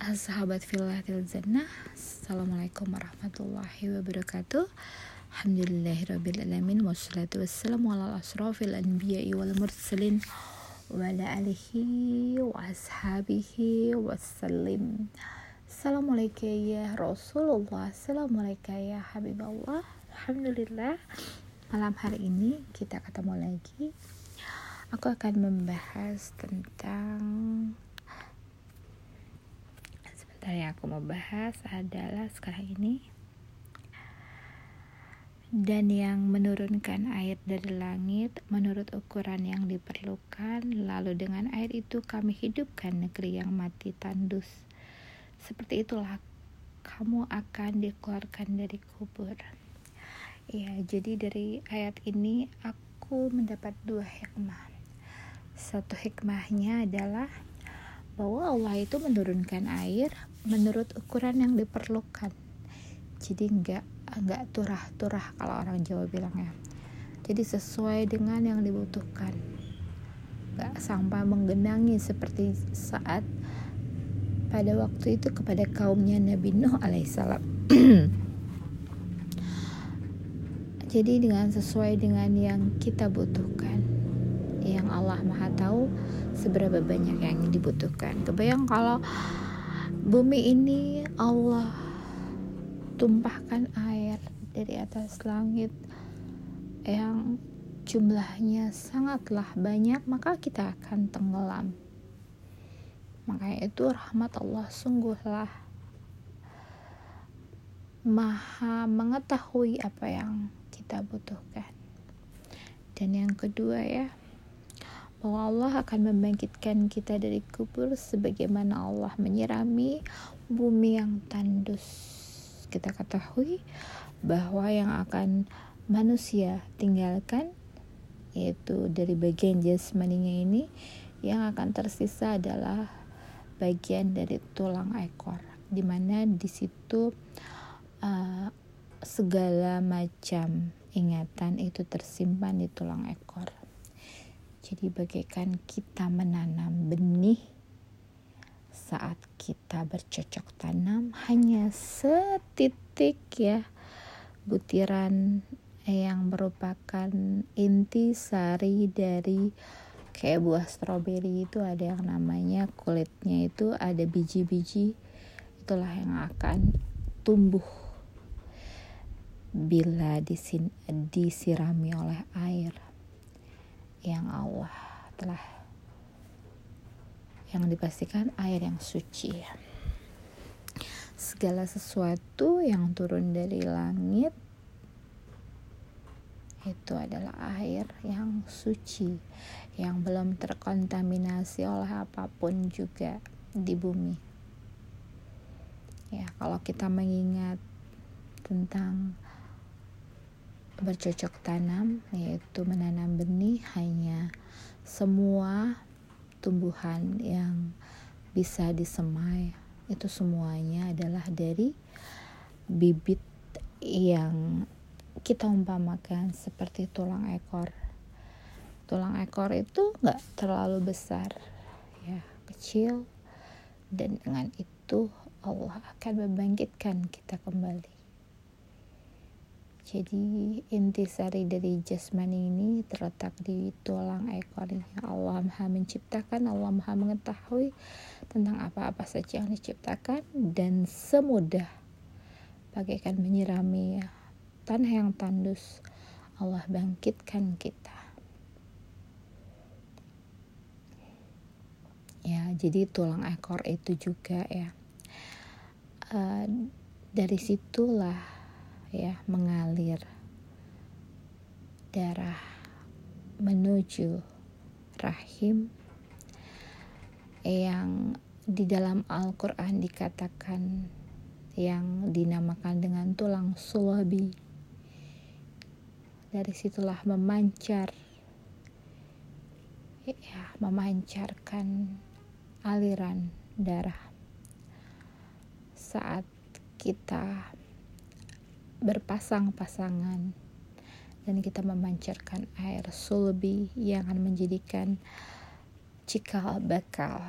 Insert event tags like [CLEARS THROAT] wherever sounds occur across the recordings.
Sahabat filatil jannah Assalamualaikum warahmatullahi wabarakatuh. Alhamdulillahirrabbilalamin Wassalatu wassalamu ala asrafil anbiya'i wal mursalin Wa ala alihi wa ashabihi wassalim. Assalamualaikum ya Rasulullah Assalamualaikum ya Habibullah. Alhamdulillah Malam hari ini kita ketemu lagi. Aku akan membahas tentang sebentar yang aku mau bahas adalah sekarang ini. Dan yang menurunkan air dari langit menurut ukuran yang diperlukan lalu dengan air itu kami hidupkan negeri yang mati tandus. Seperti itulah kamu akan dikeluarkan dari kubur. Ya jadi dari ayat ini aku mendapat dua hikmah. Satu hikmahnya adalah bahwa Allah itu menurunkan air menurut ukuran yang diperlukan. Jadi nggak nggak turah-turah kalau orang Jawa bilang ya. Jadi sesuai dengan yang dibutuhkan. Nggak sampai menggenangi seperti saat pada waktu itu kepada kaumnya Nabi Nuh alaihissalam. [CLEARS THROAT] Jadi dengan sesuai dengan yang kita butuhkan yang Allah Maha tahu seberapa banyak yang dibutuhkan. Kebayang kalau bumi ini Allah tumpahkan air dari atas langit yang jumlahnya sangatlah banyak, maka kita akan tenggelam. Makanya itu rahmat Allah sungguhlah maha mengetahui apa yang kita butuhkan. Dan yang kedua ya, bahwa Allah akan membangkitkan kita dari kubur sebagaimana Allah menyirami bumi yang tandus. Kita ketahui bahwa yang akan manusia tinggalkan yaitu dari bagian jasmaninya ini yang akan tersisa adalah bagian dari tulang ekor di mana di situ uh, segala macam ingatan itu tersimpan di tulang ekor jadi bagaikan kita menanam benih saat kita bercocok tanam hanya setitik ya. Butiran yang merupakan inti sari dari kayak buah stroberi itu ada yang namanya kulitnya itu ada biji-biji itulah yang akan tumbuh. Bila disin, disirami oleh air yang Allah telah yang dipastikan air yang suci segala sesuatu yang turun dari langit itu adalah air yang suci yang belum terkontaminasi oleh apa pun juga di bumi. Ya kalau kita mengingat tentang bercocok tanam yaitu menanam benih hanya semua tumbuhan yang bisa disemai itu semuanya adalah dari bibit yang kita umpamakan seperti tulang ekor. Tulang ekor itu nggak terlalu besar ya kecil dan dengan itu Allah akan membangkitkan kita kembali jadi intisari dari jasmani ini terletak di tulang ekor ini. Allah Maha menciptakan, Allah Maha mengetahui tentang apa-apa saja yang diciptakan dan semudah bagaikan menyirami tanah yang tandus. Allah bangkitkan kita. Ya, jadi tulang ekor itu juga ya. Uh, dari situlah ya mengalir darah menuju rahim yang di dalam Al-Quran dikatakan yang dinamakan dengan tulang sulabi. Dari situlah memancar ya, memancarkan aliran darah saat kita berpasang-pasangan dan kita memancarkan air sulbi yang akan menjadikan cikal bakal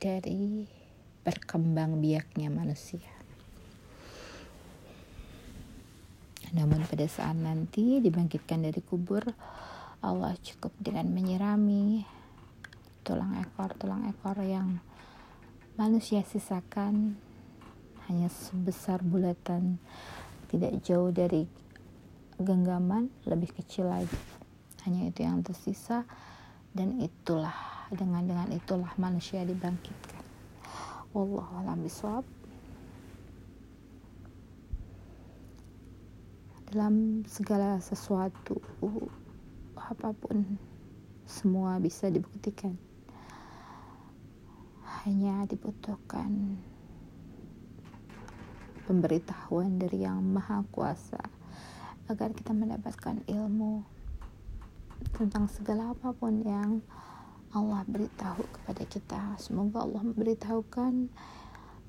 dari berkembang biaknya manusia. Namun pada saat nanti dibangkitkan dari kubur, Allah cukup dengan menyirami tulang ekor-tulang ekor yang manusia sisakan hanya sebesar bulatan tidak jauh dari genggaman lebih kecil lagi. Hanya itu yang tersisa dan itulah dengan dengan itulah manusia dibangkitkan. Allah alam dalam segala sesuatu apa pun semua bisa dibuktikan. Hanya dibutuhkan pemberitahuan dari yang maha kuasa agar kita mendapatkan ilmu tentang segala apa pun yang Allah beritahu kepada kita. Semoga Allah memberitahukan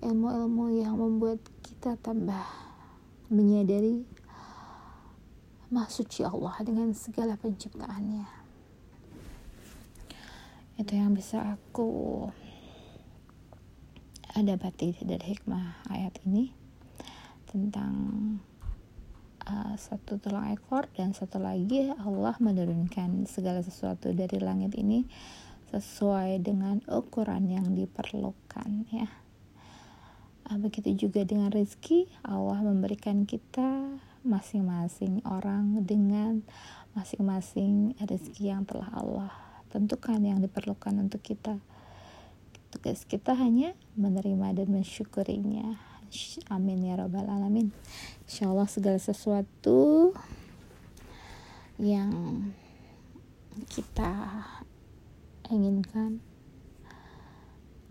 ilmu-ilmu yang membuat kita tambah menyadari suci Allah dengan segala penciptaannya. Itu yang bisa aku ada dapati dari hikmah ayat ini tentang uh, satu tulang ekor dan satu lagi Allah menurunkan segala sesuatu dari langit ini sesuai dengan ukuran yang diperlukan ya. Uh, begitu juga dengan rezeki Allah memberikan kita masing-masing orang dengan masing-masing rezeki yang telah Allah tentukan yang diperlukan untuk kita. Tugas kita hanya menerima dan mensyukurinya amin ya robbal alamin. Insya Allah segala sesuatu yang kita inginkan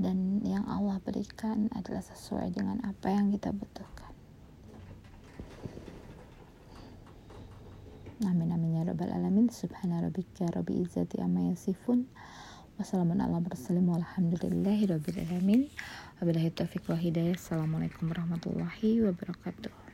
dan yang Allah berikan adalah sesuai dengan apa yang kita butuhkan. Amin amin ya robbal alamin. Subhana rabbika rabbi izzati amma yasifun. Wassalamualaikum warahmatullahi wabarakatuh. Wabillahi taufiq wa hidayah. Assalamualaikum warahmatullahi wabarakatuh.